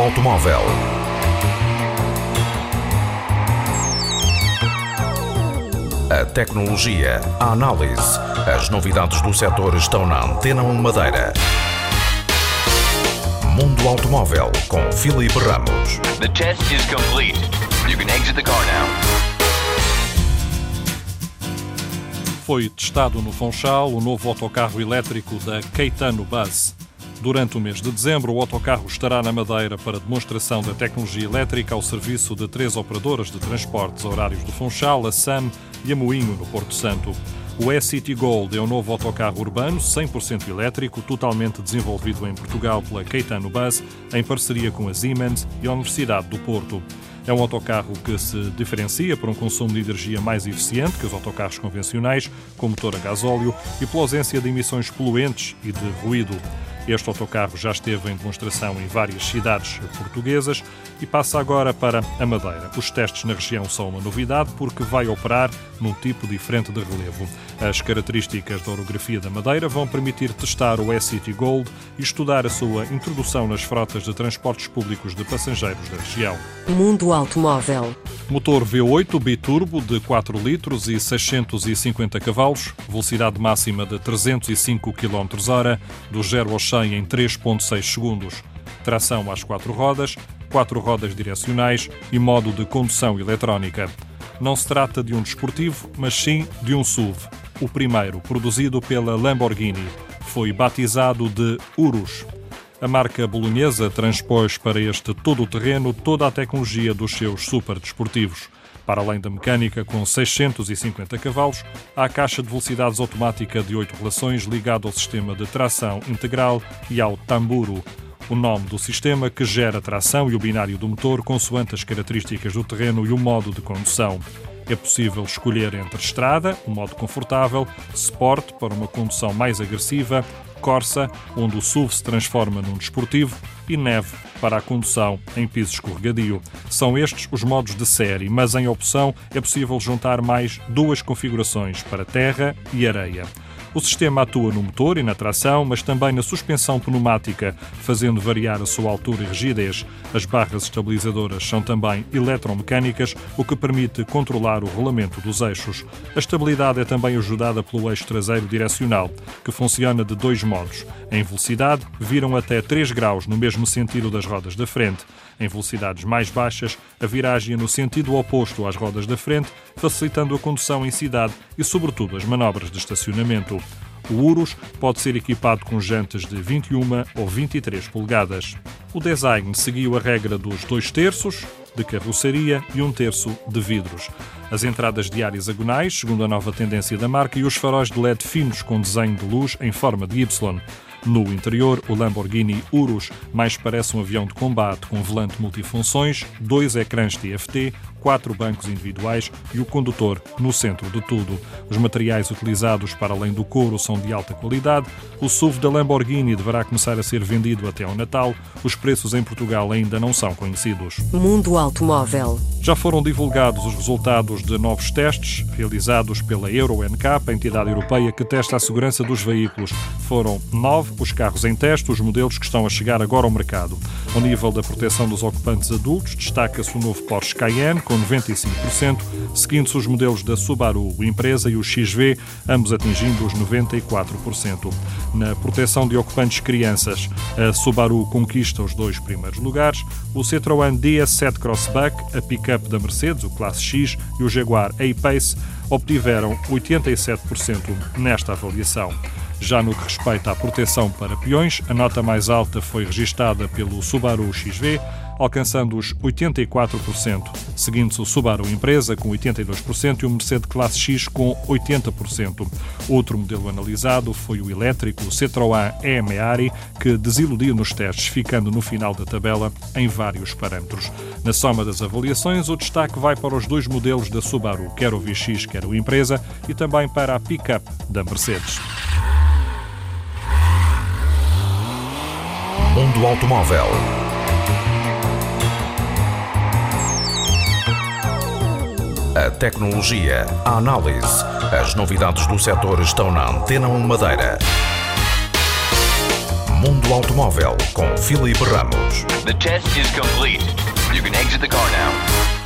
automóvel. A tecnologia, a análise, as novidades do setor estão na Antena 1 Madeira. Mundo Automóvel com Filipe Ramos. The test is complete. You can exit the car now. Foi testado no Funchal o novo autocarro elétrico da Caetano Bus. Durante o mês de dezembro, o autocarro estará na Madeira para demonstração da tecnologia elétrica ao serviço de três operadoras de transportes horários do Funchal, a SAM e a Moinho, no Porto Santo. O E-City Gold é um novo autocarro urbano 100% elétrico, totalmente desenvolvido em Portugal pela Caetano Bus, em parceria com a Siemens e a Universidade do Porto. É um autocarro que se diferencia por um consumo de energia mais eficiente que os autocarros convencionais, com motor a gasóleo, e pela ausência de emissões poluentes e de ruído. Este autocarro já esteve em demonstração em várias cidades portuguesas e passa agora para a Madeira. Os testes na região são uma novidade porque vai operar num tipo diferente de relevo. As características da orografia da Madeira vão permitir testar o E-City Gold e estudar a sua introdução nas frotas de transportes públicos de passageiros da região. Mundo Automóvel. Motor V8 biturbo de 4 litros e 650 cavalos, velocidade máxima de 305 km/h, do 0 ao 100 em 3.6 segundos. Tração às quatro rodas, quatro rodas direcionais e modo de condução eletrónica. Não se trata de um desportivo, mas sim de um SUV. O primeiro, produzido pela Lamborghini, foi batizado de Urus. A marca bolonhesa transpôs para este todo-terreno toda a tecnologia dos seus superdesportivos. Para além da mecânica com 650 cavalos, há a caixa de velocidades automática de 8 relações ligada ao sistema de tração integral e ao tamburo, o nome do sistema que gera a tração e o binário do motor consoante as características do terreno e o modo de condução. É possível escolher entre estrada, um modo confortável, Sport para uma condução mais agressiva, Corsa, onde o SUV se transforma num desportivo, e Neve para a condução em piso escorregadio. São estes os modos de série, mas em opção é possível juntar mais duas configurações para terra e areia. O sistema atua no motor e na tração, mas também na suspensão pneumática, fazendo variar a sua altura e rigidez. As barras estabilizadoras são também eletromecânicas, o que permite controlar o rolamento dos eixos. A estabilidade é também ajudada pelo eixo traseiro direcional, que funciona de dois modos. Em velocidade, viram até 3 graus no mesmo sentido das rodas da frente. Em velocidades mais baixas, a viragem é no sentido oposto às rodas da frente, facilitando a condução em cidade e, sobretudo, as manobras de estacionamento. O Urus pode ser equipado com jantes de 21 ou 23 polegadas. O design seguiu a regra dos dois terços de carroceria e um terço de vidros. As entradas de ar hexagonais, segundo a nova tendência da marca, e os faróis de LED finos com desenho de luz em forma de Y. No interior, o Lamborghini Urus mais parece um avião de combate com volante multifunções, dois ecrãs TFT, quatro bancos individuais e o condutor no centro de tudo. Os materiais utilizados para além do couro são de alta qualidade. O SUV da Lamborghini deverá começar a ser vendido até ao Natal. Os preços em Portugal ainda não são conhecidos. Mundo Automóvel. Já foram divulgados os resultados de novos testes realizados pela Euro NCAP, a entidade europeia que testa a segurança dos veículos. Foram nove os carros em teste, os modelos que estão a chegar agora ao mercado. Ao nível da proteção dos ocupantes adultos, destaca-se o novo Porsche Cayenne, com 95%, seguindo-se os modelos da Subaru Empresa e o XV, ambos atingindo os 94%. Na proteção de ocupantes crianças, a Subaru conquista os dois primeiros lugares, o Citroën DS7 Crossback, a pick-up da Mercedes, o Classe X, e o Jaguar A-Pace obtiveram 87% nesta avaliação. Já no que respeita à proteção para peões, a nota mais alta foi registada pelo Subaru XV, alcançando os 84%, seguindo-se o Subaru Empresa com 82% e o Mercedes Classe X com 80%. Outro modelo analisado foi o elétrico Citroën e-Meari, que desiludiu nos testes, ficando no final da tabela em vários parâmetros. Na soma das avaliações, o destaque vai para os dois modelos da Subaru, quer o VX, quer o Empresa, e também para a pick-up da Mercedes. Mundo Automóvel. Tecnologia, a análise, as novidades do setor estão na Antena 1 Madeira. Mundo Automóvel com Filipe Ramos. The test is complete. You can exit the car now.